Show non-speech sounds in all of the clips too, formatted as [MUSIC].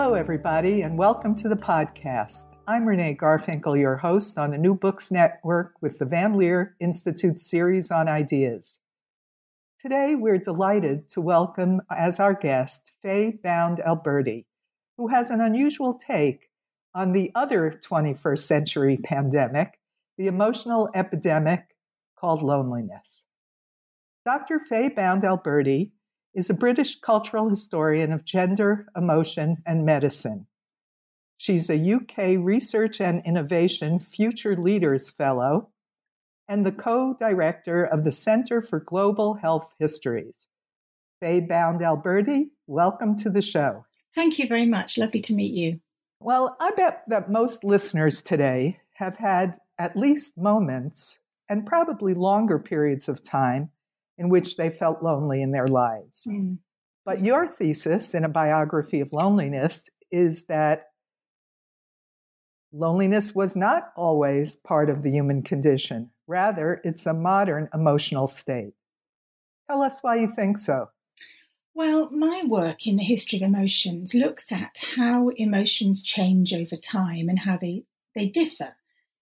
Hello, everybody, and welcome to the podcast. I'm Renee Garfinkel, your host on the New Books Network with the Van Leer Institute series on ideas. Today, we're delighted to welcome as our guest Fay Bound Alberti, who has an unusual take on the other 21st century pandemic, the emotional epidemic called loneliness. Dr. Fay Bound Alberti is a British cultural historian of gender, emotion, and medicine. She's a UK Research and Innovation Future Leaders Fellow and the co director of the Center for Global Health Histories. Fay Bound Alberti, welcome to the show. Thank you very much. Lovely to meet you. Well, I bet that most listeners today have had at least moments and probably longer periods of time in which they felt lonely in their lives. Mm. But your thesis in a biography of loneliness is that loneliness was not always part of the human condition. Rather, it's a modern emotional state. Tell us why you think so. Well, my work in the history of emotions looks at how emotions change over time and how they, they differ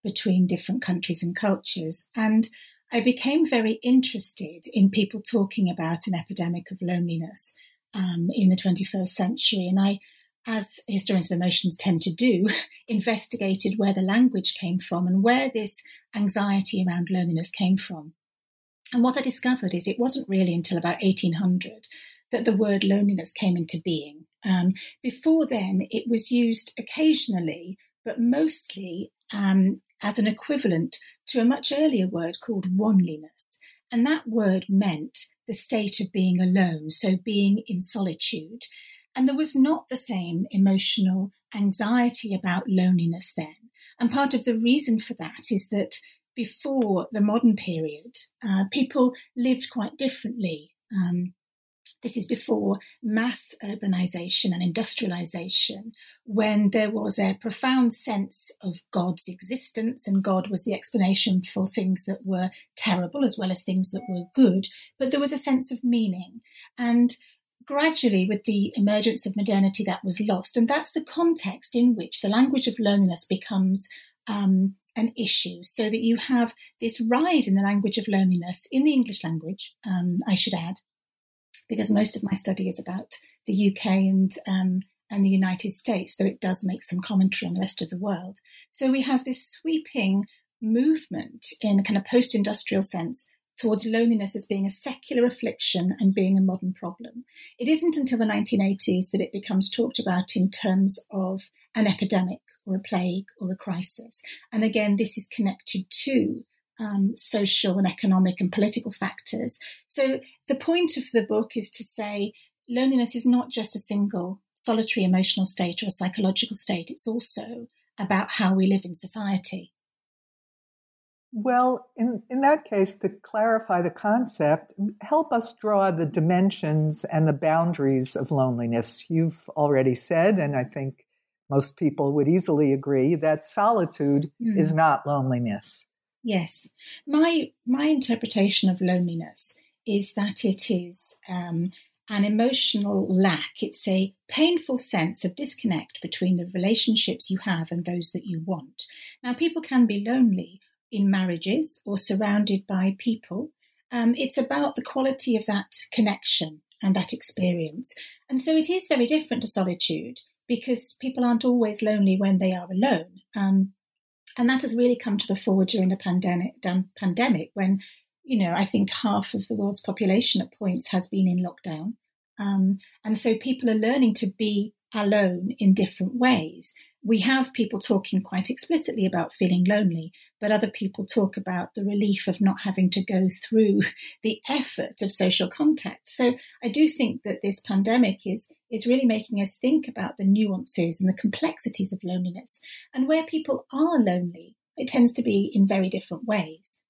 between different countries and cultures. And I became very interested in people talking about an epidemic of loneliness um, in the 21st century. And I, as historians of emotions tend to do, [LAUGHS] investigated where the language came from and where this anxiety around loneliness came from. And what I discovered is it wasn't really until about 1800 that the word loneliness came into being. Um, before then, it was used occasionally, but mostly um, as an equivalent to a much earlier word called oneliness. And that word meant the state of being alone, so being in solitude. And there was not the same emotional anxiety about loneliness then. And part of the reason for that is that before the modern period, uh, people lived quite differently. Um, this is before mass urbanization and industrialization, when there was a profound sense of God's existence, and God was the explanation for things that were terrible as well as things that were good. But there was a sense of meaning. And gradually, with the emergence of modernity, that was lost. And that's the context in which the language of loneliness becomes um, an issue. So that you have this rise in the language of loneliness in the English language, um, I should add, because most of my study is about the UK and um, and the United States, though it does make some commentary on the rest of the world. So we have this sweeping movement in a kind of post-industrial sense towards loneliness as being a secular affliction and being a modern problem. It isn't until the 1980s that it becomes talked about in terms of an epidemic or a plague or a crisis. And again, this is connected to um, social and economic and political factors. So the point of the book is to say loneliness is not just a single solitary emotional state or a psychological state. It's also about how we live in society. Well, in, in that case, to clarify the concept, help us draw the dimensions and the boundaries of loneliness. You've already said, and I think most people would easily agree, that solitude mm. is not loneliness. Yes, my my interpretation of loneliness is that it is um, an emotional lack. It's a painful sense of disconnect between the relationships you have and those that you want. Now, people can be lonely in marriages or surrounded by people. Um, it's about the quality of that connection and that experience. And so it is very different to solitude because people aren't always lonely when they are alone. Um, and that has really come to the fore during the pandemic, pandemic when, you know, I think half of the world's population at points has been in lockdown. Um, and so people are learning to be alone in different ways we have people talking quite explicitly about feeling lonely, but other people talk about the relief of not having to go through [LAUGHS] the effort of social contact. So I do think that this pandemic is, is really making us think about the nuances and the complexities of loneliness. And where people are lonely, it tends to be in very different ways.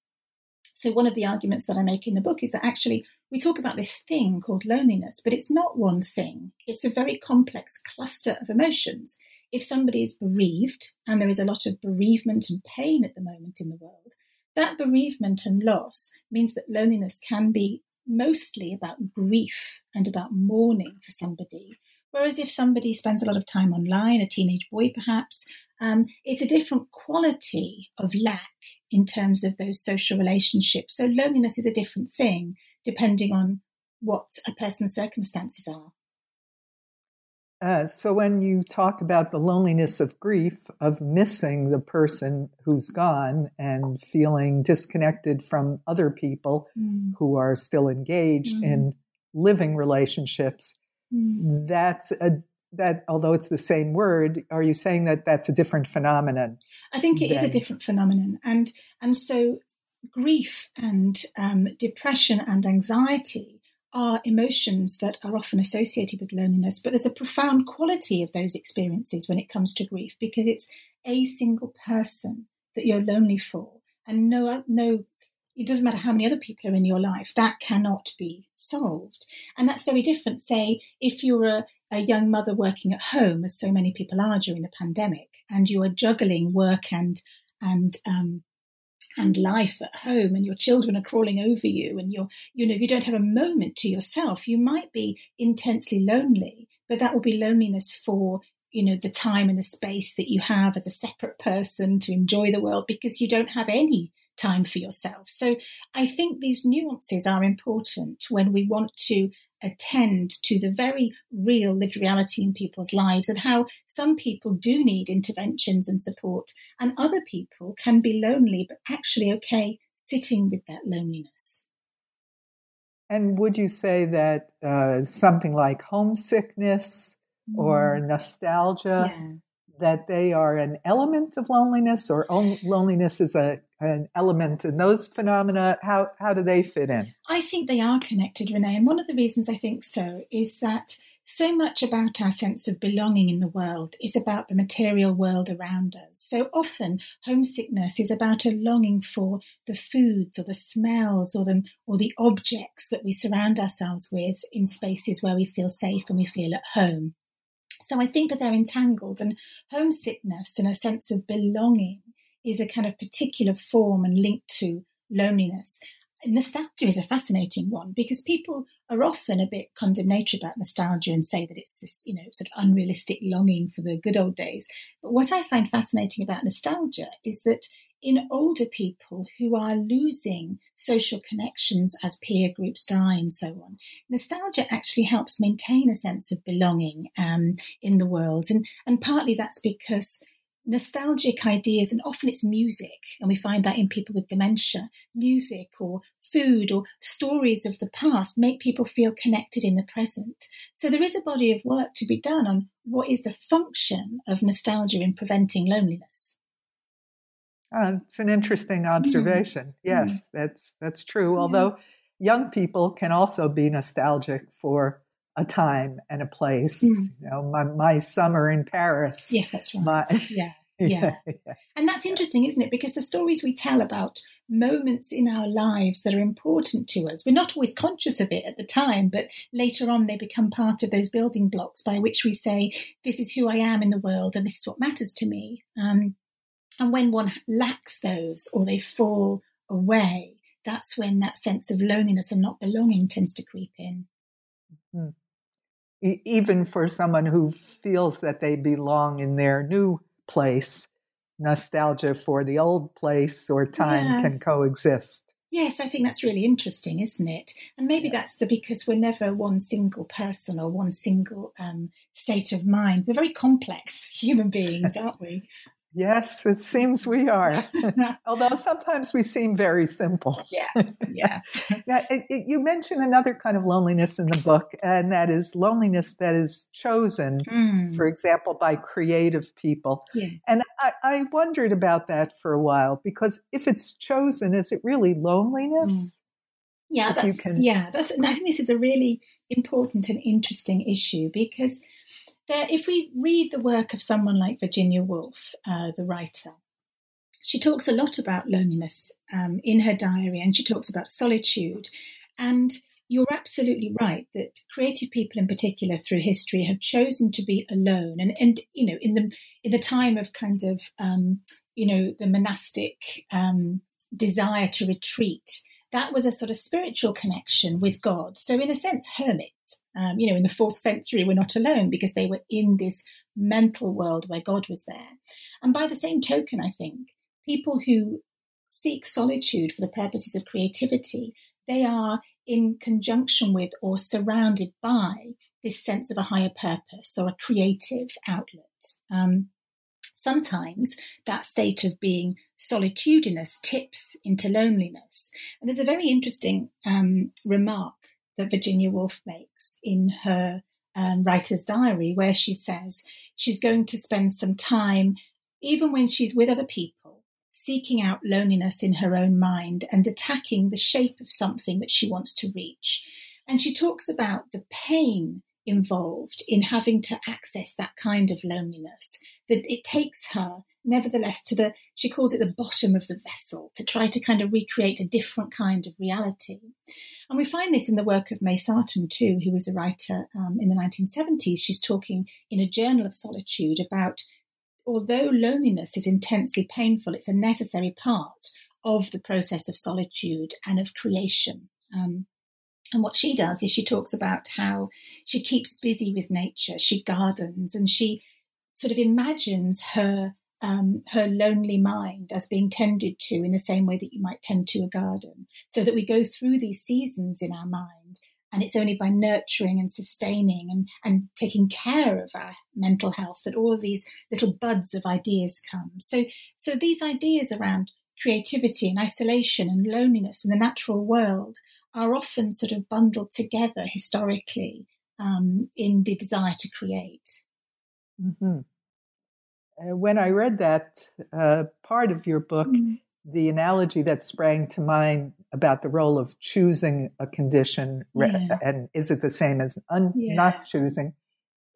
So one of the arguments that I make in the book is that actually we talk about this thing called loneliness, but it's not one thing. It's a very complex cluster of emotions if somebody is bereaved, and there is a lot of bereavement and pain at the moment in the world, that bereavement and loss means that loneliness can be mostly about grief and about mourning for somebody. Whereas if somebody spends a lot of time online, a teenage boy perhaps, um, it's a different quality of lack in terms of those social relationships. So loneliness is a different thing depending on what a person's circumstances are. Uh, so when you talk about the loneliness of grief, of missing the person who's gone and feeling disconnected from other people mm. who are still engaged mm. in living relationships, mm. that's a that although it's the same word, are you saying that that's a different phenomenon? I think it than... is a different phenomenon, and and so grief and um, depression and anxiety are emotions that are often associated with loneliness, but there's a profound quality of those experiences when it comes to grief because it's a single person that you're lonely for, and no no it doesn't matter how many other people are in your life, that cannot be solved. And that's very different. Say, if you're a, a young mother working at home, as so many people are during the pandemic, and you are juggling work and and um, and life at home, and your children are crawling over you, and you're you know you don't have a moment to yourself. You might be intensely lonely, but that will be loneliness for you know the time and the space that you have as a separate person to enjoy the world because you don't have any time for yourself. So I think these nuances are important when we want to attend to the very real lived reality in people's lives and how some people do need interventions and support and other people can be lonely but actually okay sitting with that loneliness. And would you say that uh, something like homesickness mm. or nostalgia, yeah. that they are an element of loneliness, or loneliness is a an element in those phenomena? How, how do they fit in? I think they are connected, Renee. And one of the reasons I think so is that so much about our sense of belonging in the world is about the material world around us. So often, homesickness is about a longing for the foods or the smells or the, or the objects that we surround ourselves with in spaces where we feel safe and we feel at home. So I think that they're entangled, and homesickness and a sense of belonging is a kind of particular form and linked to loneliness. Nostalgia is a fascinating one because people are often a bit condemnatory about nostalgia and say that it's this, you know, sort of unrealistic longing for the good old days. But what I find fascinating about nostalgia is that in older people who are losing social connections as peer groups die and so on, nostalgia actually helps maintain a sense of belonging um, in the world. And, and partly that's because nostalgic ideas, and often it's music, and we find that in people with dementia, music or food or stories of the past make people feel connected in the present. So there is a body of work to be done on what is the function of nostalgia in preventing loneliness. Uh, it's an interesting mm-hmm. observation. Mm. Yes, mm. that's that's true. Although young people can also be nostalgic for a time and a place. Mm. You know, my, my summer in Paris. Yes, that's right. My, [LAUGHS] yeah, yeah. [LAUGHS] yeah. And that's interesting, isn't it? Because the stories we tell about moments in our lives that are important to us, we're not always conscious of it at the time, but later on they become part of those building blocks by which we say, this is who I am in the world and this is what matters to me. Um, and when one lacks those or they fall away, that's when that sense of loneliness and not belonging tends to creep in. Mm-hmm even for someone who feels that they belong in their new place, nostalgia for the old place or time yeah. can coexist. Yes, I think that's really interesting, isn't it? And maybe yeah. that's the because we're never one single person or one single um, state of mind. We're very complex [LAUGHS] human beings, aren't we? Yes, it seems we are. [LAUGHS] [LAUGHS] Although sometimes we seem very simple. Yeah, yeah. [LAUGHS] now, it, it, you mentioned another kind of loneliness in the book, and that is loneliness that is chosen, mm. for example, by creative people. Yes. And I, I, wondered about that for a while because if it's chosen, is it really loneliness? Mm. Yeah, that's, can... yeah. That's, I think this is a really important and interesting issue because – there, if we read the work of someone like Virginia Woolf, uh, the writer, she talks a lot about loneliness um, in her diary and she talks about solitude. And you're absolutely right that creative people in particular through history have chosen to be alone. And, and you know, in the, in the time of kind of, um, you know, the monastic um, desire to retreat, that was a sort of spiritual connection with God. So, in a sense, hermits. Um, you know, in the fourth century, we're not alone because they were in this mental world where God was there. And by the same token, I think people who seek solitude for the purposes of creativity, they are in conjunction with or surrounded by this sense of a higher purpose or a creative outlet. Um, sometimes that state of being solitudinous tips into loneliness. And there's a very interesting um, remark that Virginia Woolf makes in her um, writer's diary, where she says she's going to spend some time, even when she's with other people, seeking out loneliness in her own mind and attacking the shape of something that she wants to reach. And she talks about the pain involved in having to access that kind of loneliness, that it takes her nevertheless to the, she calls it the bottom of the vessel, to try to kind of recreate a different kind of reality. And we find this in the work of May Sarton too, who was a writer um, in the 1970s. She's talking in a journal of solitude about although loneliness is intensely painful, it's a necessary part of the process of solitude and of creation. Um, and what she does is she talks about how she keeps busy with nature, she gardens, and she sort of imagines her um, her lonely mind as being tended to in the same way that you might tend to a garden, so that we go through these seasons in our mind. And it's only by nurturing and sustaining and, and taking care of our mental health that all of these little buds of ideas come. So, so these ideas around creativity and isolation and loneliness in the natural world are often sort of bundled together historically um, in the desire to create. Mm-hmm. Uh, when I read that uh, part of your book, mm-hmm. the analogy that sprang to mind about the role of choosing a condition yeah. and is it the same as un- yeah. not choosing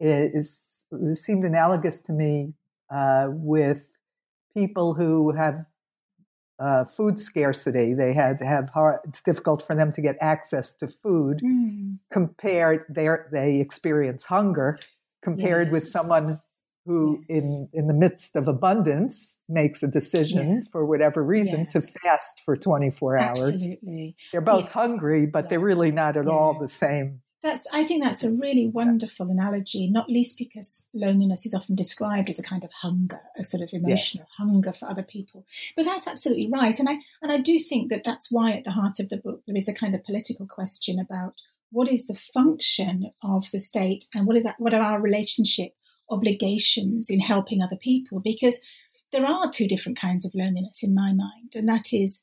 is it seemed analogous to me uh, with people who have uh, food scarcity. They had to have hard, it's difficult for them to get access to food. Mm. Compared, they they experience hunger. Compared yes. with someone who, yes. in in the midst of abundance, makes a decision yes. for whatever reason to fast for twenty four hours. They're both yeah. hungry, but they're really not at yeah. all the same that's, I think that's a really wonderful analogy, not least because loneliness is often described as a kind of hunger, a sort of emotional yes. hunger for other people. But that's absolutely right. And I, and I do think that that's why at the heart of the book there is a kind of political question about what is the function of the state and what is that, what are our relationship obligations in helping other people? Because there are two different kinds of loneliness in my mind, and that is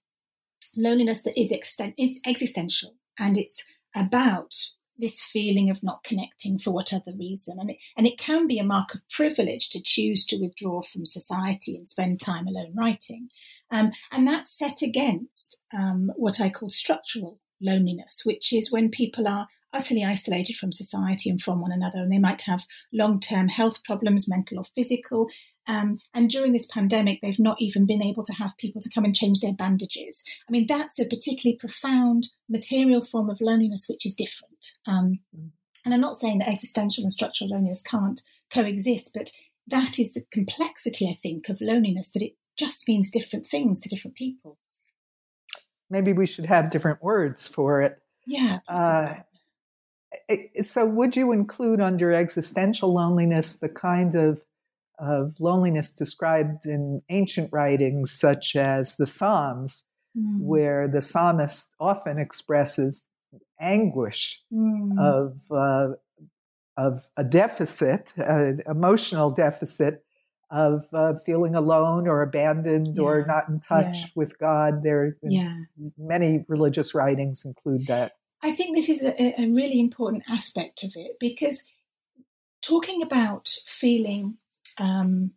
loneliness that is, exten- is existential and it's about this feeling of not connecting for whatever reason. And it, and it can be a mark of privilege to choose to withdraw from society and spend time alone writing. Um, and that's set against um, what I call structural loneliness, which is when people are utterly isolated from society and from one another, and they might have long term health problems, mental or physical, um, and during this pandemic, they've not even been able to have people to come and change their bandages. I mean, that's a particularly profound material form of loneliness, which is different. Um, and I'm not saying that existential and structural loneliness can't coexist, but that is the complexity, I think, of loneliness, that it just means different things to different people. Maybe we should have different words for it. Yeah. Uh, so, would you include under existential loneliness the kind of of loneliness described in ancient writings, such as the Psalms, mm. where the psalmist often expresses anguish mm. of uh, of a deficit, an emotional deficit of uh, feeling alone or abandoned yeah. or not in touch yeah. with God. There, yeah. many religious writings include that. I think this is a, a really important aspect of it because talking about feeling um,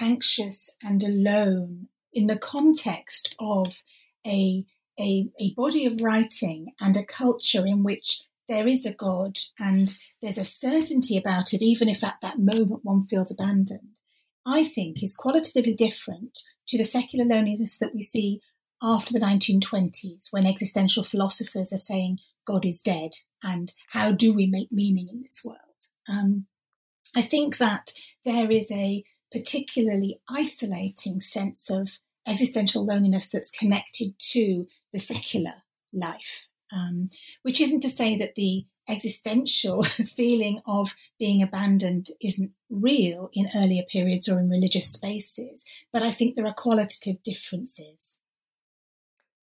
anxious and alone in the context of a, a, a body of writing and a culture in which there is a God and there's a certainty about it, even if at that moment one feels abandoned, I think is qualitatively different to the secular loneliness that we see after the 1920s when existential philosophers are saying God is dead and how do we make meaning in this world? Um, I think that there is a particularly isolating sense of existential loneliness that's connected to the secular life, um, which isn't to say that the existential [LAUGHS] feeling of being abandoned isn't real in earlier periods or in religious spaces, but I think there are qualitative differences.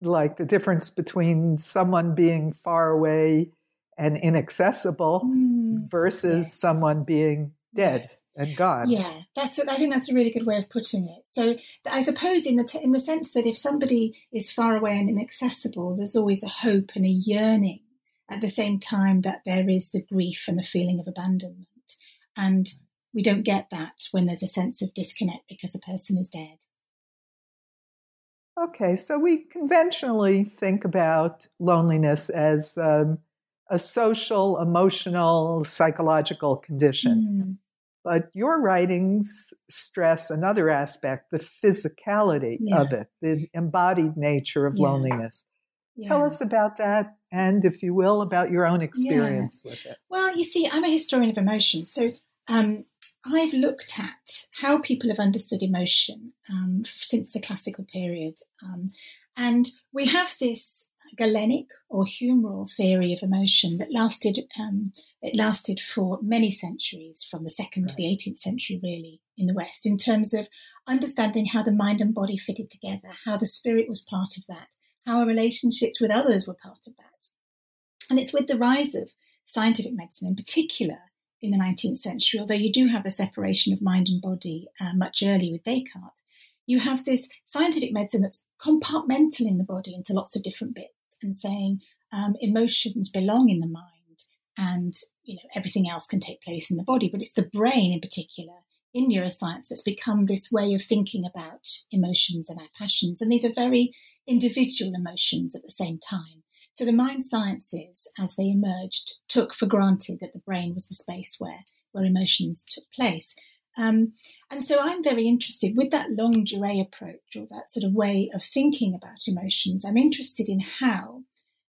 Like the difference between someone being far away and inaccessible mm, versus yes. someone being dead. Yes and gone. Yeah, that's. I think that's a really good way of putting it. So, I suppose in the t- in the sense that if somebody is far away and inaccessible, there's always a hope and a yearning. At the same time, that there is the grief and the feeling of abandonment, and we don't get that when there's a sense of disconnect because a person is dead. Okay, so we conventionally think about loneliness as um, a social, emotional, psychological condition. Mm. But your writings stress another aspect, the physicality yeah. of it, the embodied nature of yeah. loneliness. Yeah. Tell us about that, and if you will, about your own experience with it. Well, you see, I'm a historian of emotion. So um, I've looked at how people have understood emotion um, since the classical period. Um, and we have this Galenic or humoral theory of emotion that lasted um, it lasted for many centuries, from the second right. to the 18th century, really, in the West, in terms of understanding how the mind and body fitted together, how the spirit was part of that, how our relationships with others were part of that. And it's with the rise of scientific medicine in particular in the 19th century, although you do have the separation of mind and body uh, much earlier with Descartes, you have this scientific medicine that's compartmentalizing the body into lots of different bits and saying um, emotions belong in the mind and you know everything else can take place in the body but it's the brain in particular in neuroscience that's become this way of thinking about emotions and our passions. And these are very individual emotions at the same time. So the mind sciences as they emerged took for granted that the brain was the space where where emotions took place um, and so I'm very interested with that longue durée approach or that sort of way of thinking about emotions. I'm interested in how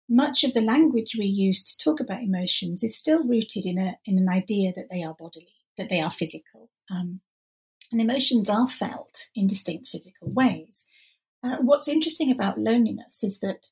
much of the language we use to talk about emotions is still rooted in a in an idea that they are bodily, that they are physical, um, and emotions are felt in distinct physical ways. Uh, what's interesting about loneliness is that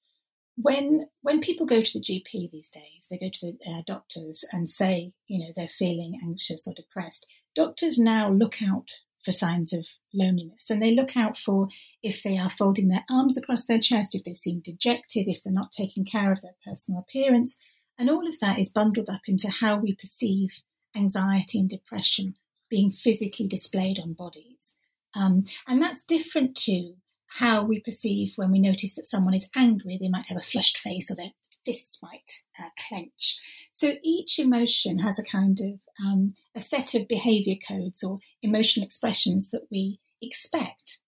when when people go to the GP these days, they go to the uh, doctors and say, you know, they're feeling anxious or depressed. Doctors now look out for signs of loneliness. And they look out for if they are folding their arms across their chest, if they seem dejected, if they're not taking care of their personal appearance. And all of that is bundled up into how we perceive anxiety and depression being physically displayed on bodies. Um, and that's different to how we perceive when we notice that someone is angry. They might have a flushed face or their fists might uh, clench. So each emotion has a kind of um, a set of behavior codes or emotional expressions that we expect.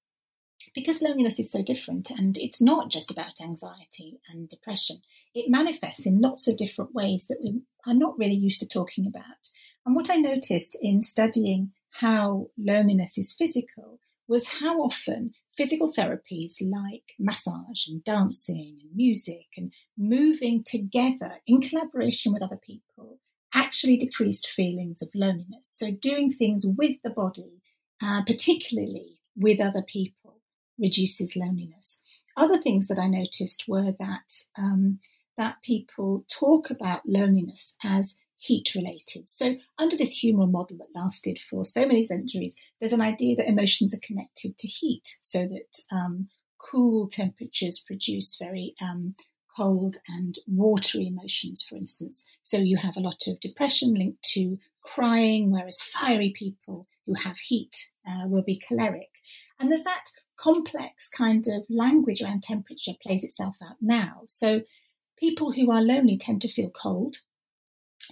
Because loneliness is so different, and it's not just about anxiety and depression, it manifests in lots of different ways that we are not really used to talking about. And what I noticed in studying how loneliness is physical was how often physical therapies like massage and dancing and music and moving together in collaboration with other people actually decreased feelings of loneliness. So, doing things with the body, uh, particularly with other people, reduces loneliness. Other things that I noticed were that um, that people talk about loneliness as heat related. So, under this humoral model that lasted for so many centuries, there's an idea that emotions are connected to heat, so that um, cool temperatures produce very um, cold and watery emotions, for instance. So, you have a lot of depression linked to crying, whereas fiery people who have heat uh, will be choleric. And there's that complex kind of language around temperature plays itself out now. So, people who are lonely tend to feel cold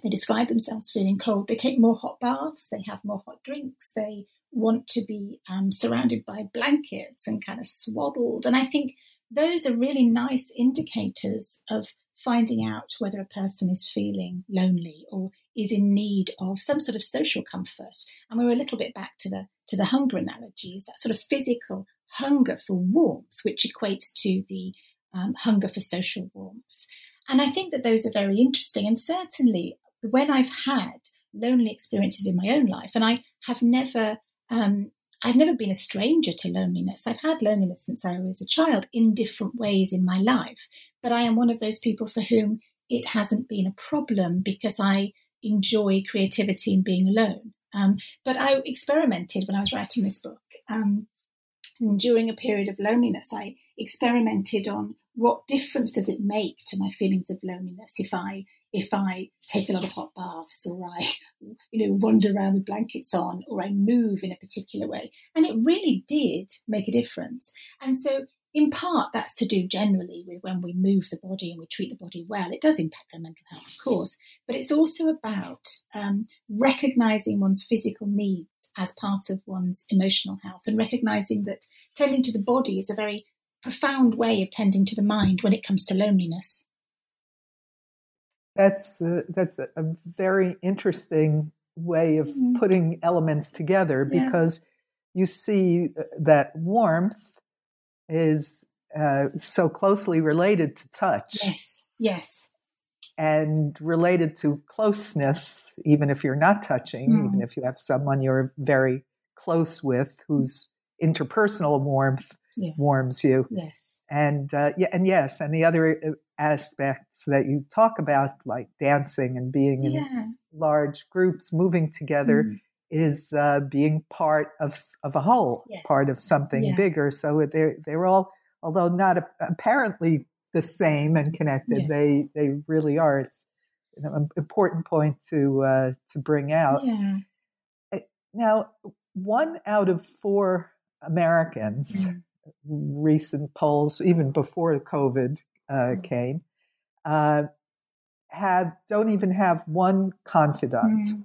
they describe themselves feeling cold. They take more hot baths, they have more hot drinks, they want to be um, surrounded by blankets and kind of swaddled. And I think those are really nice indicators of finding out whether a person is feeling lonely or is in need of some sort of social comfort. And we are a little bit back to the to the hunger analogies, that sort of physical hunger for warmth, which equates to the um, hunger for social warmth. And I think that those are very interesting. And certainly when I've had lonely experiences in my own life, and I have never um, I've never been a stranger to loneliness. I've had loneliness since I was a child in different ways in my life. But I am one of those people for whom it hasn't been a problem because I enjoy creativity and being alone. Um, but I experimented when I was writing this book. Um, and during a period of loneliness, I experimented on what difference does it make to my feelings of loneliness if I if I take a lot of hot baths or I, you know, wander around with blankets on or I move in a particular way. And it really did make a difference. And so in part that's to do generally with when we move the body and we treat the body well. It does impact our mental health, of course, but it's also about um, recognizing one's physical needs as part of one's emotional health and recognizing that tending to the body is a very profound way of tending to the mind when it comes to loneliness. That's uh, that's a, very interesting way of mm-hmm. putting elements together because yeah. you see uh, that warmth is uh, so closely related to touch. Yes, yes. And related to closeness, even if you're not touching, mm. even if you have someone you're very close with whose interpersonal warmth yeah. warms you. Yes. And uh, yeah, and yes, and the other uh, aspects that you talk about, like dancing and being in yeah. large groups, moving together, mm is uh, being part of of a whole, yeah. part of something yeah. bigger. So they're they're all, although not a, apparently the same and connected, they they really are. It's an important point to uh, to bring out. Eh, now, one out of four Americans, mm. Recent polls, even before COVID uh, mm. came, uh, have don't even have one confidant. Mm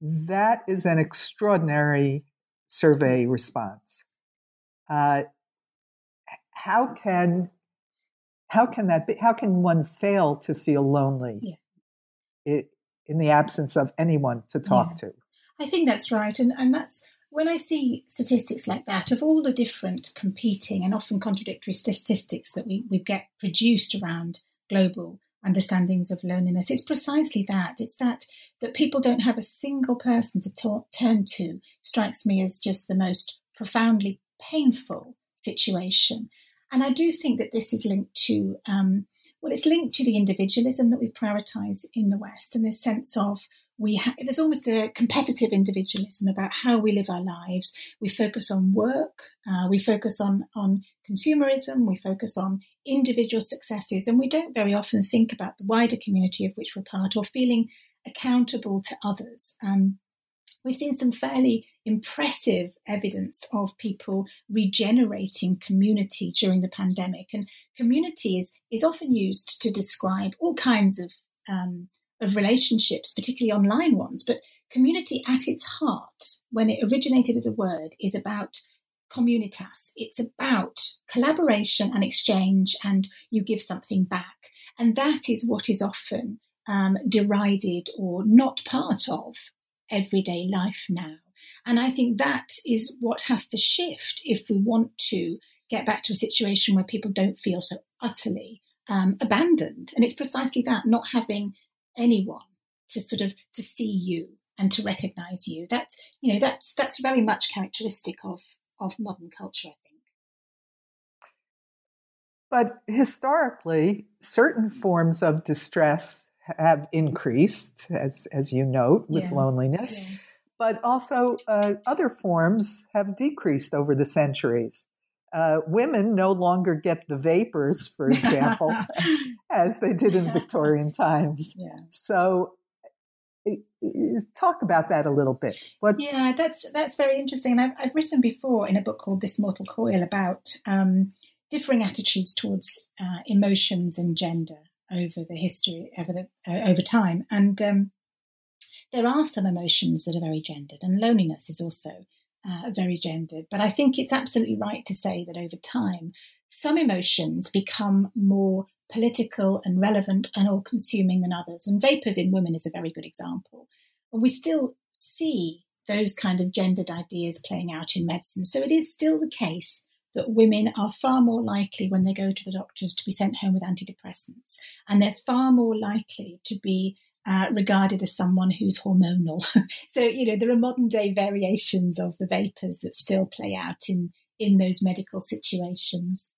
that is an extraordinary survey response. Uh, how can how can that be? How can one fail to feel lonely yeah. it, in the absence of anyone to talk yeah. to? I think that's right, and and that's when I see statistics like that of all the different competing and often contradictory statistics that we, we get produced around global understandings of loneliness. It's precisely that. It's that that people don't have a single person to talk, turn to strikes me as just the most profoundly painful situation. And I do think that this is linked to um, well, it's linked to the individualism that we prioritize in the West and this sense of we ha- there's almost a competitive individualism about how we live our lives. We focus on work, uh, we focus on on consumerism, we focus on individual successes, and we don't very often think about the wider community of which we're part or feeling accountable to others. Um, we've seen some fairly impressive evidence of people regenerating community during the pandemic, and community is, is often used to describe all kinds of um, of relationships, particularly online ones. But community at its heart, when it originated as a word, is about communitas. It's about collaboration and exchange, and you give something back. And that is what is often um, derided or not part of everyday life now. And I think that is what has to shift if we want to get back to a situation where people don't feel so utterly um, abandoned. And it's precisely that, not having anyone to sort of to see you and to recognize you. That's you know that's that's very much characteristic of of modern culture, I think. But historically, certain forms of distress have increased, as, as you note, with yeah. loneliness. Yeah. But also, uh, other forms have decreased over the centuries. Uh, women no longer get the vapors, for example, [LAUGHS] as they did in Victorian times. Yeah. So talk about that a little bit. What? Yeah, that's that's very interesting. And I've, I've written before in a book called This Mortal Coil about um, differing attitudes towards uh, emotions and gender over the history over the uh, over time. And um, there are some emotions that are very gendered, and loneliness is also uh, very gendered. But I think it's absolutely right to say that over time, some emotions become more political and relevant and all consuming than others. And vapors in women is a very good example. And we still see those kind of gendered ideas playing out in medicine. So it is still the case that women are far more likely when they go to the doctors to be sent home with antidepressants. And they're far more likely to be uh, regarded as someone who's hormonal. [LAUGHS] so, you know, there are modern day variations of the vapors that still play out in, in those medical situations.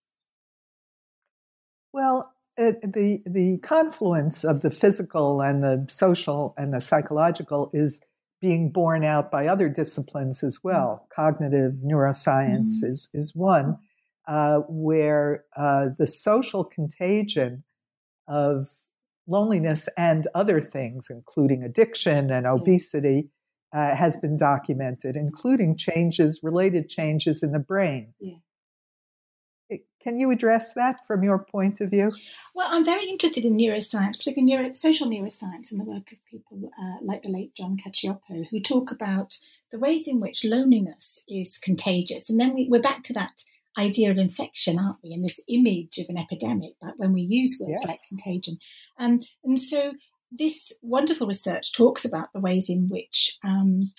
Well, it, the the confluence of the physical and the social and the psychological is being borne out by other disciplines as well. Mm. Cognitive neuroscience mm. is is one uh, where uh, the social contagion of loneliness and other things, including addiction and obesity, uh, has been documented, including changes, related changes in the brain. Yeah. Can you address that from your point of view? Well, I'm very interested in neuroscience, particularly neuro, social neuroscience, and the work of people uh, like the late John Cacioppo, who talk about the ways in which loneliness is contagious. And then we, we're back to that idea of infection, aren't we? And this image of an epidemic, like when we use words yes. like contagion. Um, and so this wonderful research talks about the ways in which um,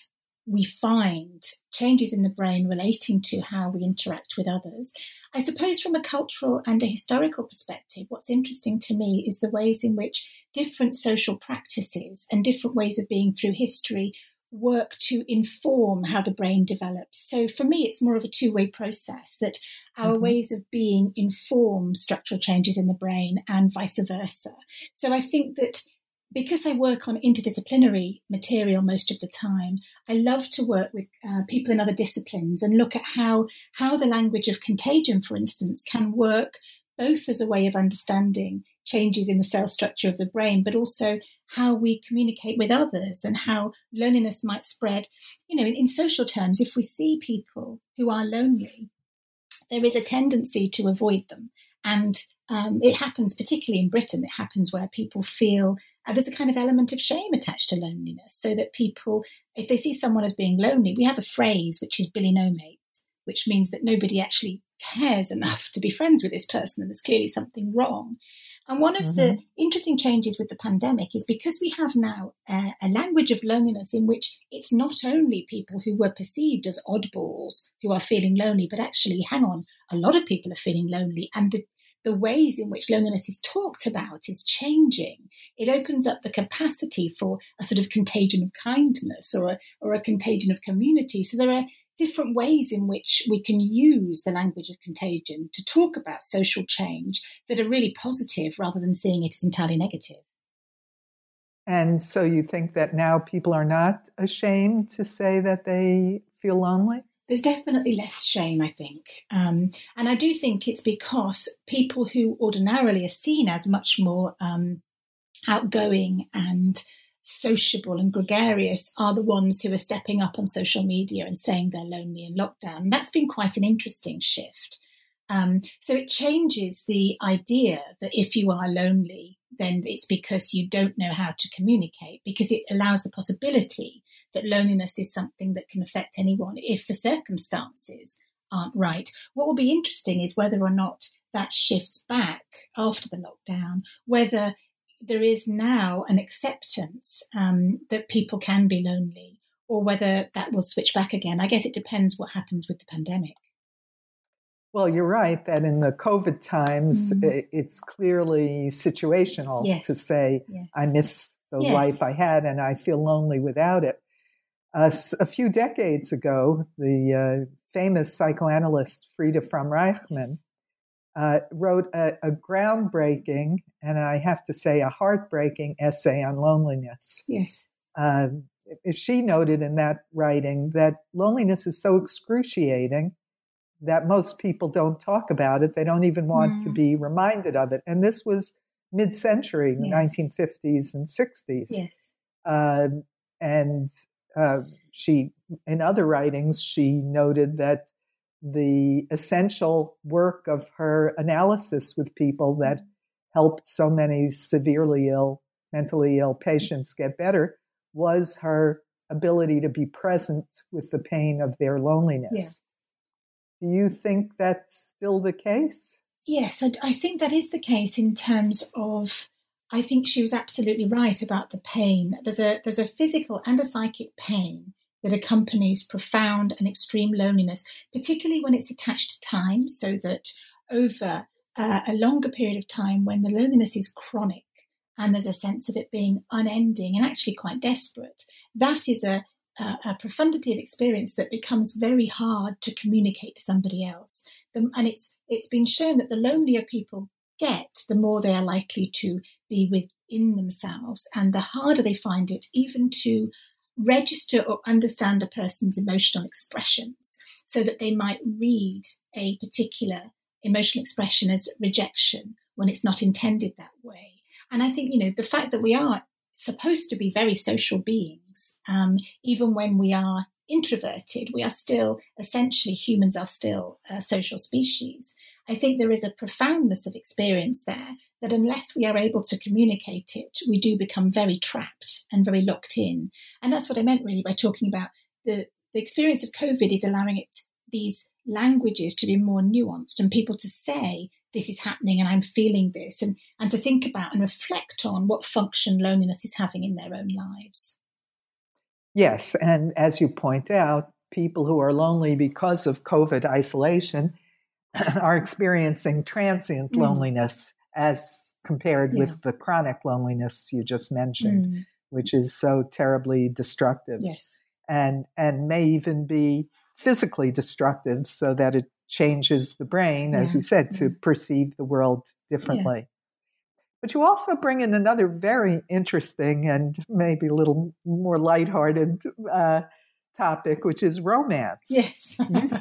we find changes in the brain relating to how we interact with others. I suppose from a cultural and a historical perspective, what's interesting to me is the ways in which different social practices and different ways of being through history work to inform how the brain develops. So for me, it's more of a two way process that our mm-hmm. ways of being inform structural changes in the brain and vice versa. So I think that because I work on interdisciplinary material most of the time, I love to work with uh, people in other disciplines and look at how how the language of contagion, for instance, can work both as a way of understanding changes in the cell structure of the brain, but also how we communicate with others and how loneliness might spread. You know, in, in social terms, if we see people who are lonely, there is a tendency to avoid them. And um, it happens, particularly in Britain, it happens where people feel uh, there's a kind of element of shame attached to loneliness. So that people, if they see someone as being lonely, we have a phrase which is Billy no mates, which means that nobody actually cares [LAUGHS] enough to be friends with this person and there's clearly something wrong. And one of mm-hmm. the interesting changes with the pandemic is because we have now a, a, language of loneliness in which it's not only people who were perceived as oddballs who are feeling lonely, but actually, hang on, a lot of people are feeling lonely. And the, the ways in which loneliness is talked about is changing. It opens up the capacity for a sort of contagion of kindness or a, or a contagion of community. So there are different ways in which we can use the language of contagion to talk about social change that are really positive rather than seeing it as entirely negative. And so you think that now people are not ashamed to say that they feel lonely? There's definitely less shame, I think. Um, and I do think it's because people who ordinarily are seen as much more um, outgoing and sociable and gregarious are the ones who are stepping up on social media and saying they're lonely in lockdown. And that's been quite an interesting shift. Um, so it changes the idea that if you are lonely, then it's because you don't know how to communicate, because it allows the possibility that loneliness is something that can affect anyone if the circumstances aren't right. What will be interesting is whether or not that shifts back after the lockdown, whether there is now an acceptance um, that people can be lonely, or whether that will switch back again. I guess it depends what happens with the pandemic. Well, you're right that in the COVID times, mm-hmm. it's clearly situational yes. to say, yes. I miss the yes. life I had and I feel lonely without it. Uh, a few decades ago, the uh, famous psychoanalyst Frieda Fromm-Reichmann uh, wrote a, a, groundbreaking and I have to say a heartbreaking essay on loneliness. Yes. Uh, she noted in that writing that loneliness is so excruciating that most people don't talk about it. They don't even want mm. to be reminded of it. And this was mid century, yes. 1950s and 60s. Yes. Uh, and uh, she, in other writings, she noted that the essential work of her analysis with people that helped so many severely ill, mentally ill patients get better was her ability to be present with the pain of their loneliness. Yeah. Do you think that's still the case? Yes, I think that is the case in terms of. I think she was absolutely right about the pain. There's a there's a physical and a psychic pain that accompanies profound and extreme loneliness, particularly when it's attached to time, so that over uh, a longer period of time, when the loneliness is chronic and there's a sense of it being unending and actually quite desperate. That is a, a, profundity of experience that becomes very hard to communicate to somebody else. And it's it's been shown that the lonelier people get, the more they are likely to be within themselves, and the harder they find it even to register or understand a person's emotional expressions so that they might read a particular emotional expression as rejection when it's not intended that way. And I think, you know, the fact that we are supposed to be very social beings, um, even when we are introverted, we are still essentially humans are still a social species. I think there is a profoundness of experience there that unless we are able to communicate it, we do become very trapped and very locked in. And that's what I meant really by talking about the, the experience of COVID is allowing it these languages to be more nuanced and people to say this is happening and I'm feeling this, and, and to think about and reflect on what function loneliness is having in their own lives. Yes, and as you point out, people who are lonely because of COVID isolation [CLEARS THROAT] are experiencing transient mm. loneliness as compared yeah. with the chronic loneliness you just mentioned, mm. which is so terribly destructive. Yes. And and may even be physically destructive so that it changes the brain, as you said, to perceive the world differently. Yeah. But you also bring in another very interesting and maybe a little more lighthearted uh, topic, which is romance. Yes,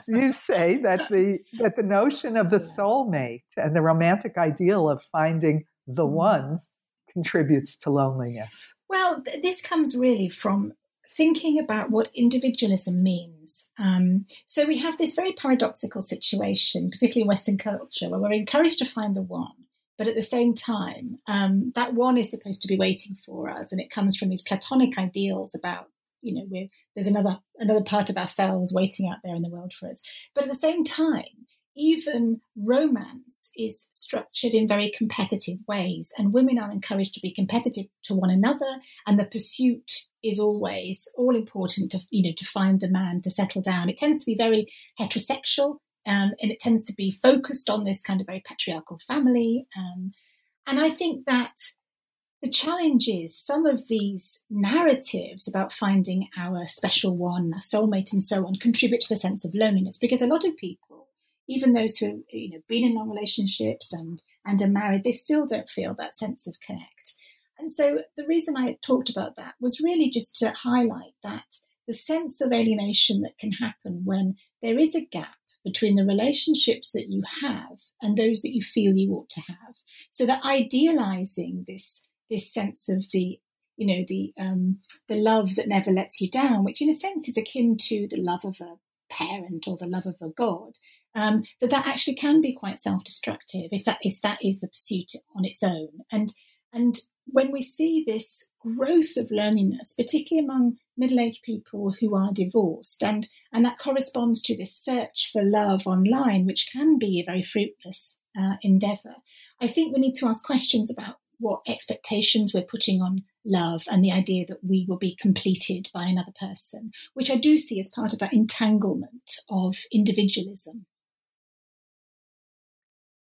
you, you, say that the that the notion of the soulmate and the romantic ideal of finding the mm. one contributes to loneliness. Well, th- this comes really from thinking about what individualism means. Um, so we have this very paradoxical situation, particularly in Western culture, where we're encouraged to find the one. But at the same time, um, that one is supposed to be waiting for us, and it comes from these platonic ideals about, you know, there's another another part of ourselves waiting out there in the world for us. But at the same time, even romance is structured in very competitive ways, and women are encouraged to be competitive to one another, and the pursuit is always all important to you know to find the man to settle down. It tends to be very heterosexual, um, and it tends to be focused on this kind of very patriarchal family. Um, and I think that the challenge is some of these narratives about finding our special one, our soulmate, and so on contribute to the sense of loneliness because a lot of people, even those who have you know been in long relationships and and are married, they still don't feel that sense of connect. And so the reason I talked about that was really just to highlight that the sense of alienation that can happen when there is a gap between the relationships that you have and those that you feel you ought to have. So that idealizing this this sense of the you know the um, the love that never lets you down, which in a sense is akin to the love of a parent or the love of a god. Um, that that actually can be quite self-destructive if that is that is the pursuit on its own. And and when we see this growth of loneliness, particularly among middle aged people who are divorced, and, and that corresponds to this search for love online, which can be a very fruitless uh, endeavor, I think we need to ask questions about what expectations we're putting on love and the idea that we will be completed by another person, which I do see as part of that entanglement of individualism.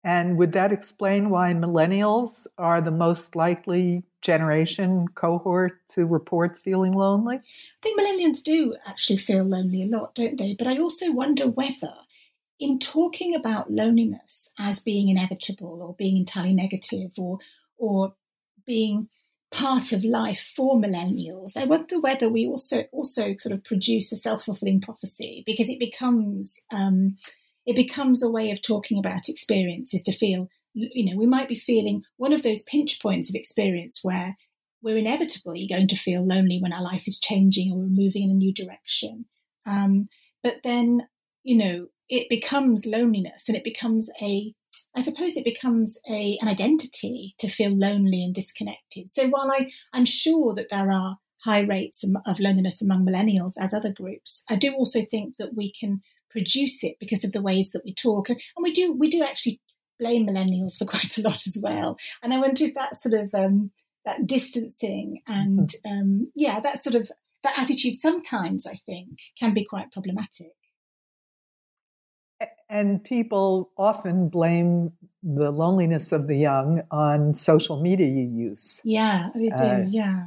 And would that explain why millennials are the most likely generation cohort to report feeling lonely? I think millennials do actually feel lonely a lot, don't they? But I also wonder whether, in talking about loneliness as being inevitable or being entirely negative or or being part of life for millennials, I wonder whether we also also sort of produce a self fulfilling prophecy because it becomes um, it becomes a way of talking about experiences to feel, you know, we might be feeling one of those pinch points of experience where we're inevitably going to feel lonely when our life is changing or we're moving in a new direction. Um, but then, you know, it becomes loneliness and it becomes a, I suppose it becomes a, an identity to feel lonely and disconnected. So while I, I'm sure that there are high rates of loneliness among millennials as other groups, I do also think that we can produce it because of the ways that we talk. And we do we do actually blame millennials for [LAUGHS] quite a lot as well. And I wonder if that sort of um, that distancing and mm-hmm. um, yeah, that sort of that attitude sometimes I think can be quite problematic. And people often blame the loneliness of the young on social media use. Yeah, they do. Uh, yeah,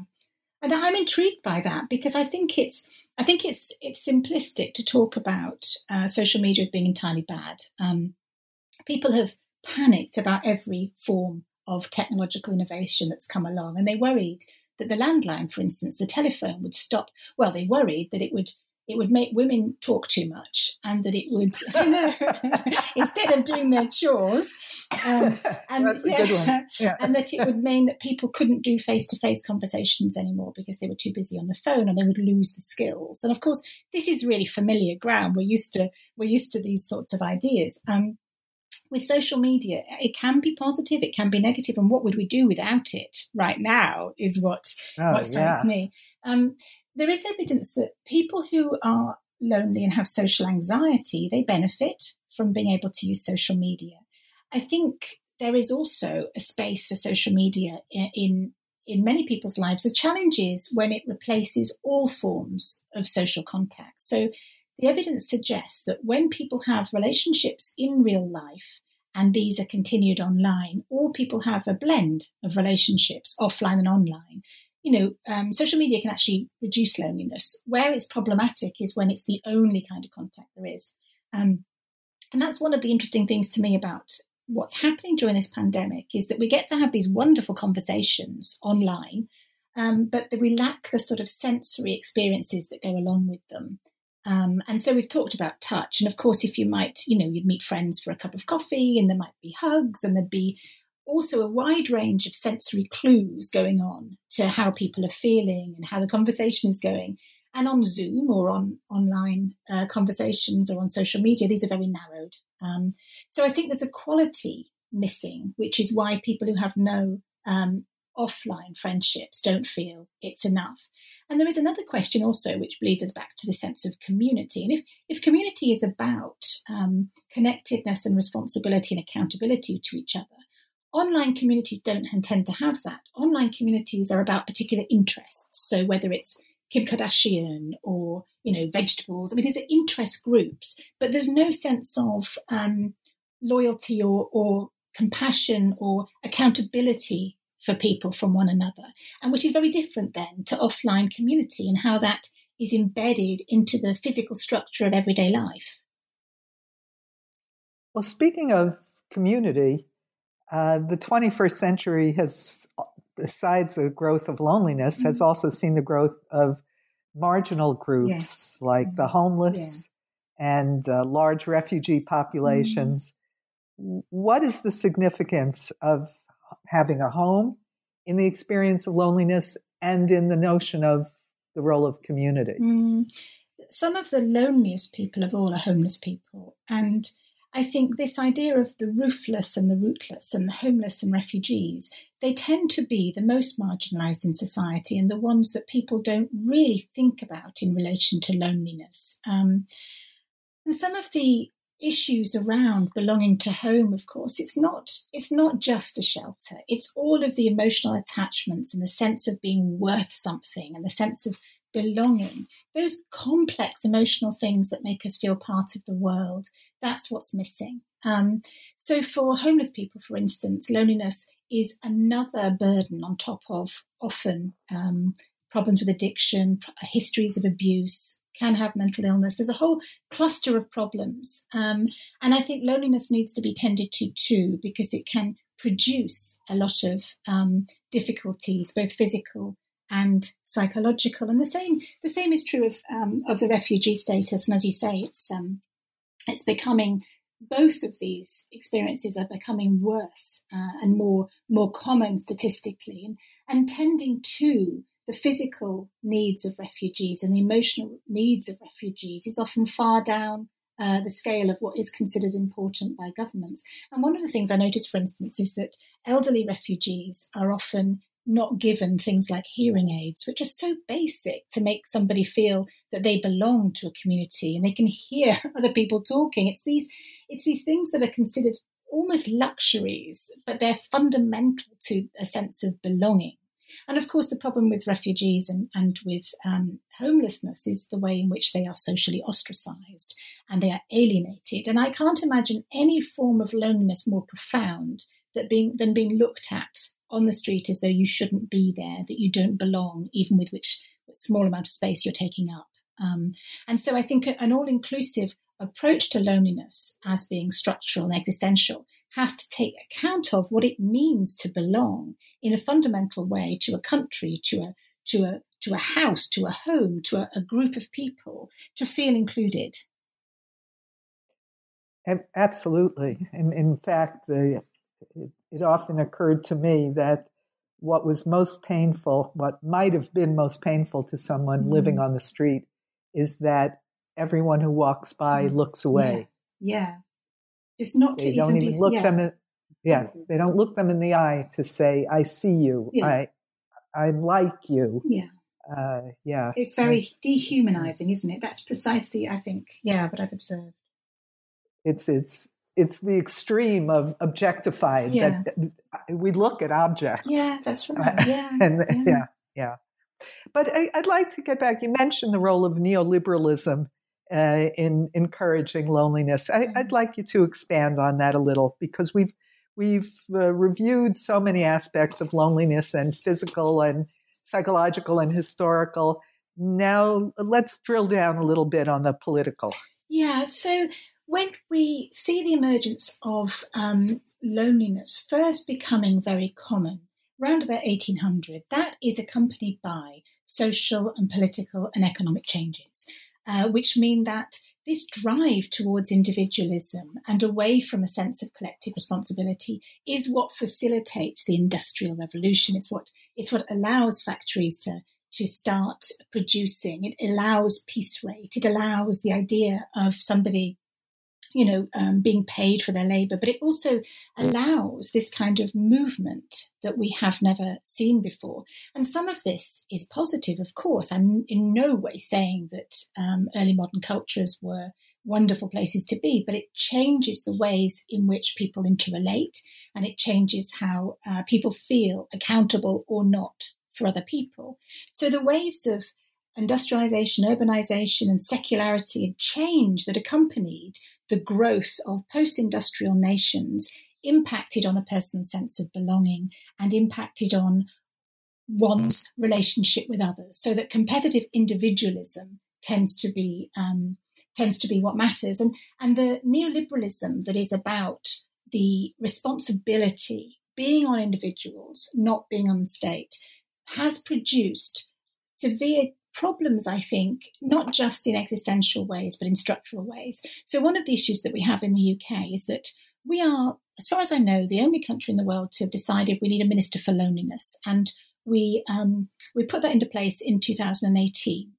and I'm intrigued by that because I think it's I think it's it's simplistic to talk about uh, social media as being entirely bad. Um, people have panicked about every form of technological innovation that's come along, and they worried that the landline, for instance, the telephone would stop. Well, they worried that it would it would make women talk too much and that it would, [LAUGHS] you know, [LAUGHS] instead of doing their chores, um, [LAUGHS] and, yeah, yeah. and that it would mean that people couldn't do face to face conversations anymore because they were too busy on the phone and they would lose the skills. And of course, this is really familiar ground. We're used to, we're used to these sorts of ideas. Um, with social media, it can be positive, it can be negative, and what would we do without it right now is what oh, what strikes yeah. me. Um, there is evidence that people who are lonely and have social anxiety, they benefit from being able to use social media. I think there is also a space for social media in in many people's lives. The challenge is when it replaces all forms of social contact. So the evidence suggests that when people have relationships in real life and these are continued online, or people have a blend of relationships offline and online, you know, um, social media can actually reduce loneliness. Where it's problematic is when it's the only kind of contact there is. Um, and that's one of the interesting things to me about what's happening during this pandemic is that we get to have these wonderful conversations online, um, but that we lack the sort of sensory experiences that go along with them. Um, and so we've talked about touch. And of course, if you might, you know, you'd meet friends for a cup of coffee and there might be hugs and there'd be also a wide range of sensory clues going on to how people are feeling and how the conversation is going. And on Zoom or on online uh, conversations or on social media, these are very narrowed. Um, so I think there's a quality missing, which is why people who have no um, offline friendships don't feel it's enough. And there is another question also, which leads us back to the sense of community. And if, if community is about um, connectedness and responsibility and accountability to each other, Online communities don't tend to have that. Online communities are about particular interests. So whether it's Kim Kardashian or you know vegetables, I mean, these are interest groups, but there's no sense of um, loyalty or, or compassion or accountability for people from one another, and which is very different then to offline community and how that is embedded into the physical structure of everyday life. Well, speaking of community, uh, the 21st century has, besides the growth of loneliness, mm-hmm. has also seen the growth of marginal groups yes. like mm-hmm. the homeless yeah. and uh, large refugee populations. Mm-hmm. What is the significance of having a home in the experience of loneliness and in the notion of the role of community? Mm. Some of the loneliest people of all are homeless people. And I think this idea of the roofless and the rootless and the homeless and refugees, they tend to be the most marginalized in society and the ones that people don't really think about in relation to loneliness. Um, and some of the issues around belonging to home of course it's not it's not just a shelter it's all of the emotional attachments and the sense of being worth something and the sense of belonging, those complex emotional things that make us feel part of the world, that's what's missing. Um, so, for homeless people, for instance, loneliness is another burden on top of often um, problems with addiction, histories of abuse, can have mental illness. There's a whole cluster of problems. Um, and I think loneliness needs to be tended to too, because it can produce a lot of um, difficulties, both physical and psychological. And the same the same is true of um, of the refugee status. And as you say, it's um, it's becoming both of these experiences are becoming worse uh, and more more common statistically, and, and tending to the physical needs of refugees and the emotional needs of refugees is often far down uh, the scale of what is considered important by governments. And one of the things I noticed, for instance, is that elderly refugees are often not given things like hearing aids, which are so basic to make somebody feel that they belong to a community and they can hear [LAUGHS] other people talking. It's these, it's these things that are considered almost luxuries, but they're fundamental to a sense of belonging. And of course, the problem with refugees and, and with um, homelessness is the way in which they are socially ostracized and they are alienated. And I can't imagine any form of loneliness more profound that being, than being looked at on the street as though you shouldn't be there, that you don't belong, even with which small amount of space you're taking up. Um, and so I think an all inclusive approach to loneliness as being structural and existential has to take account of what it means to belong in a fundamental way to a country, to a to a to a house, to a home, to a, a group of people, to feel included. Absolutely. In, in fact, the, it, often occurred to me that what was most painful, what might have been most painful to someone mm living on the street, is that everyone who walks by mm looks away. Yeah. yeah. Just not they to don't even, even look yeah. them in, yeah, they don't look them in the eye to say, I see you. Yeah. I I like you. Yeah. Uh, yeah. It's very it's, dehumanizing, isn't it? That's precisely, I think, yeah, what I've observed. It's it's it's the extreme of objectified yeah. that we look at objects. Yeah, that's [LAUGHS] right. Yeah, and yeah. yeah, yeah. But I, would like to get back. You mentioned the role of neoliberalism uh, in encouraging loneliness. I, would mm-hmm. like you to expand on that a little because we've we've uh, reviewed so many aspects of loneliness and physical and psychological and historical. Now let's drill down a little bit on the political. Yeah. So when we see the emergence of um, loneliness first becoming very common around about 1800, that is accompanied by social and political and economic changes, uh, which mean that this drive towards individualism and away from a sense of collective responsibility is what facilitates the industrial revolution. It's what it's what allows factories to to start producing. It allows piece rate. It allows the idea of somebody you know, um, being paid for their labor, but it also allows this kind of movement that we have never seen before. And some of this is positive, of course. I'm in no way saying that um, early modern cultures were wonderful places to be, but it changes the ways in which people interrelate and it changes how uh, people feel accountable or not for other people. So the waves of industrialization, urbanization, and secularity and change that accompanied the growth of post industrial nations impacted on a person's sense of belonging and impacted on one's relationship with others. So that competitive individualism tends to be um, tends to be what matters, and and the neoliberalism that is about the responsibility being on individuals, not being on the state, has produced severe problems, I think, not just in existential ways, but in structural ways. So, one of the issues that we have in the UK is that we are, as far as I know, the only country in the world to have decided we need a minister for loneliness. And we, um, we put that into place in 2018.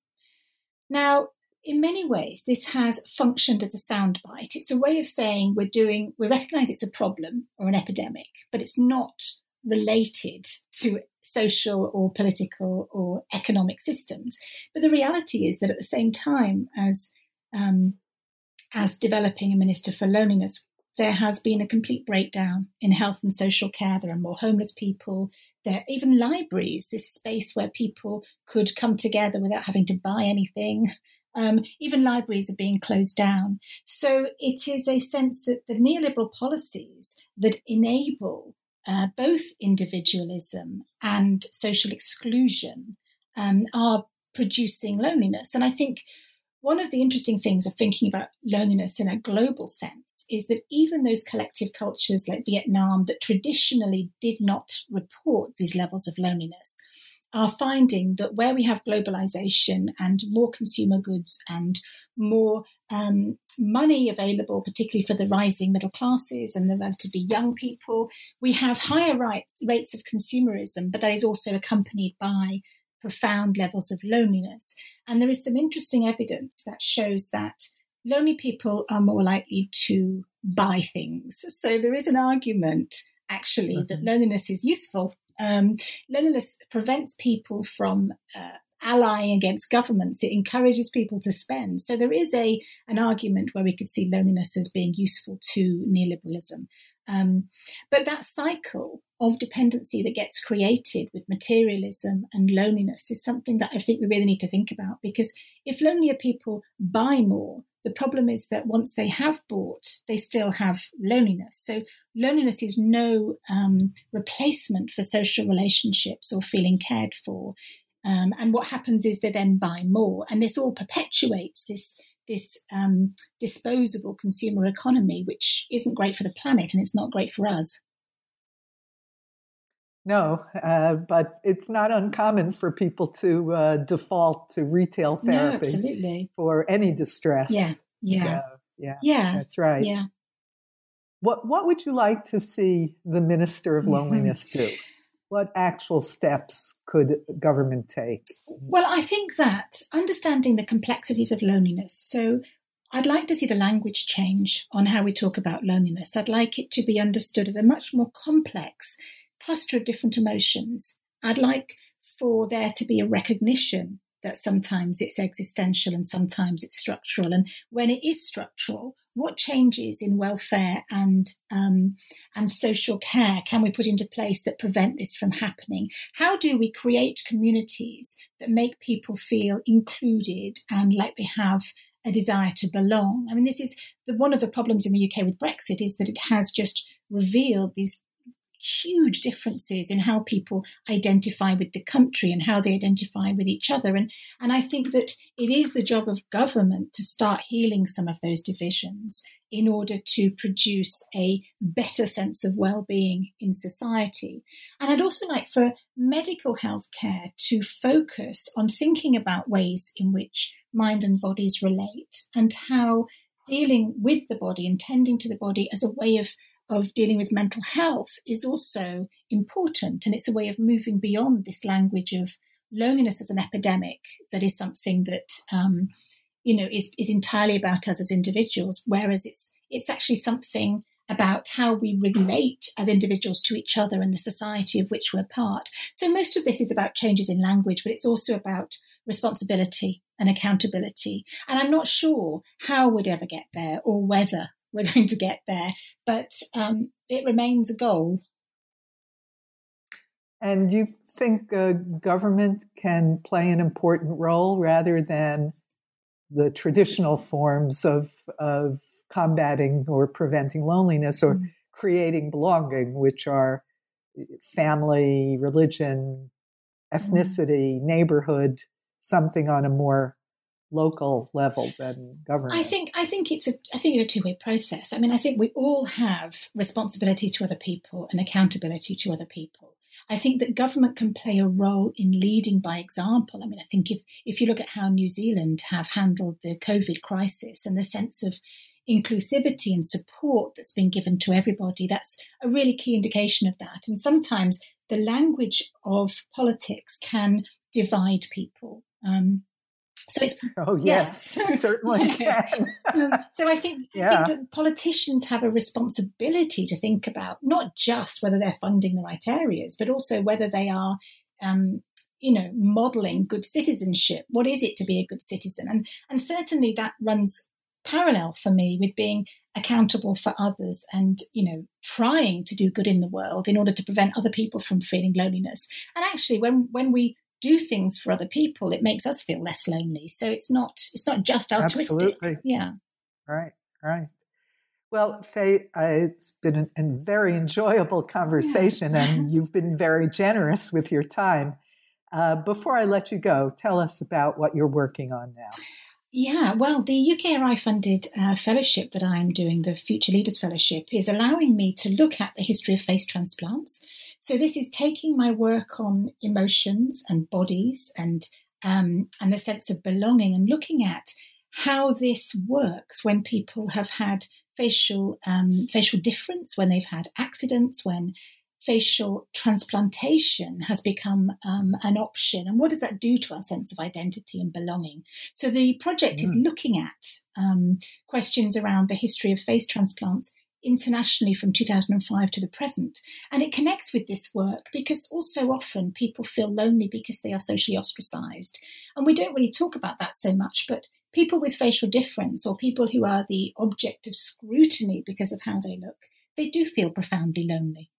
Now, in many ways, this has functioned as a soundbite. It's a way of saying we're doing, we recognize it's a problem or an epidemic, but it's not related to social or political or economic systems. But the reality is that at the same time as um, as developing a minister for loneliness, there has been a complete breakdown in health and social care. There are more homeless people. There are even libraries, this space where people could come together without having to buy anything. Um, even libraries are being closed down. So it is a sense that the neoliberal policies that enable uh, both individualism and social exclusion um, are producing loneliness. And I think one of the interesting things of thinking about loneliness in a global sense is that even those collective cultures like Vietnam that traditionally did not report these levels of loneliness are finding that where we have globalization and more consumer goods and more um, money available, particularly for the rising middle classes and the relatively young people, we have higher rights, rates of consumerism, but that is also accompanied by profound levels of loneliness. And there is some interesting evidence that shows that lonely people are more likely to buy things. So there is an argument actually mm-hmm. that loneliness is useful um, loneliness prevents people from uh, allying against governments. It encourages people to spend. So there is a an argument where we could see loneliness as being useful to neoliberalism. Um, but that cycle of dependency that gets created with materialism and loneliness is something that I think we really need to think about because if lonelier people buy more, the problem is that once they have bought, they still have loneliness. So loneliness is no um, replacement for social relationships or feeling cared for. Um, and what happens is they then buy more, and this all perpetuates this this um, disposable consumer economy, which isn't great for the planet and it's not great for us. No, uh, but it's not uncommon for people to uh, default to retail therapy no, for any distress. Yeah, yeah, so, yeah, yeah. That's right. Yeah. What What would you like to see the Minister of mm-hmm. Loneliness mm-hmm. do? What actual steps could government take? Well, I think that understanding the complexities of loneliness. So, I'd like to see the language change on how we talk about loneliness. I'd like it to be understood as a much more complex cluster of different emotions. I'd like for there to be a recognition that sometimes it's existential and sometimes it's structural. And when it is structural, what changes in welfare and um, and social care can we put into place that prevent this from happening? How do we create communities that make people feel included and like they have a desire to belong? I mean, this is the, one of the problems in the UK with Brexit is that it has just revealed these huge differences in how people identify with the country and how they identify with each other. And, and I think that it is the job of government to start healing some of those divisions in order to produce a better sense of well-being in society. And I'd also like for medical health care to focus on thinking about ways in which mind and bodies relate and how dealing with the body and tending to the body as a way of of dealing with mental health is also important. And it's a way of moving beyond this language of loneliness as an epidemic that is something that, um, you know, is, is entirely about us as individuals, whereas it's, it's actually something about how we relate as individuals to each other and the society of which we're part. So most of this is about changes in language, but it's also about responsibility and accountability. And I'm not sure how we'd ever get there or whether we're going to get there, but um, it remains a goal. And you think uh, government can play an important role rather than the traditional forms of, of combating or preventing loneliness or mm-hmm. creating belonging, which are family, religion, mm-hmm. ethnicity, mm-hmm. neighborhood, something on a more local level than government. I think I think it's a I think it's a two way process. I mean, I think we all have responsibility to other people and accountability to other people. I think that government can play a role in leading by example. I mean, I think if if you look at how New Zealand have handled the COVID crisis and the sense of inclusivity and support that's been given to everybody, that's a really key indication of that. And sometimes the language of politics can divide people. Um, so it's [LAUGHS] oh yes, yes. [LAUGHS] certainly um, so I think, yeah. I think that politicians have a responsibility to think about not just whether they're funding the right areas, but also whether they are, um, you know, modelling good citizenship. What is it to be a good citizen? And and certainly that runs parallel for me with being accountable for others and you know trying to do good in the world in order to prevent other people from feeling loneliness and actually when when we do things for other people, it makes us feel less lonely. So it's not it's not just altruistic. Absolutely. Yeah. Right. Right. Well, Fay, uh, it's been a, a, very enjoyable [LAUGHS] conversation, yeah. and you've been very generous with your time. Uh, before I let you go, tell us about what you're working on now. Yeah, well, the UKRI funded uh, fellowship that I'm doing, the Future Leaders Fellowship, is allowing me to look at the history of face transplants so this is taking my work on emotions and bodies and um, and the sense of belonging and looking at how this works when people have had facial um, facial difference, when they've had accidents, when facial transplantation has become um, an option, and what does that do to our sense of identity and belonging? So the project mm. is looking at um, questions around the history of face transplants internationally from 2005 to the present. And it connects with this work because also often people feel lonely because they are socially ostracized. And we don't really talk about that so much, but people with facial difference or people who are the object of scrutiny because of how they look they do feel profoundly lonely.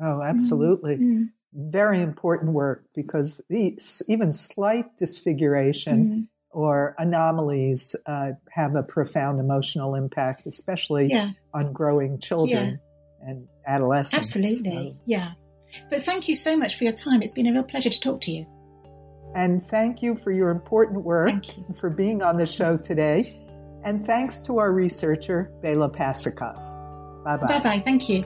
Oh, absolutely. Mm-hmm. Very important work because even slight disfiguration mm-hmm. Or anomalies uh, have a profound emotional impact, especially yeah. on growing children yeah. and adolescents. Absolutely. So. Yeah. But thank you so much for your time. It's been a real pleasure to talk to you. And thank you for your important work you. for being on the show today. And thanks to our researcher, Bela Pasikov. Bye bye. Bye bye. Thank you.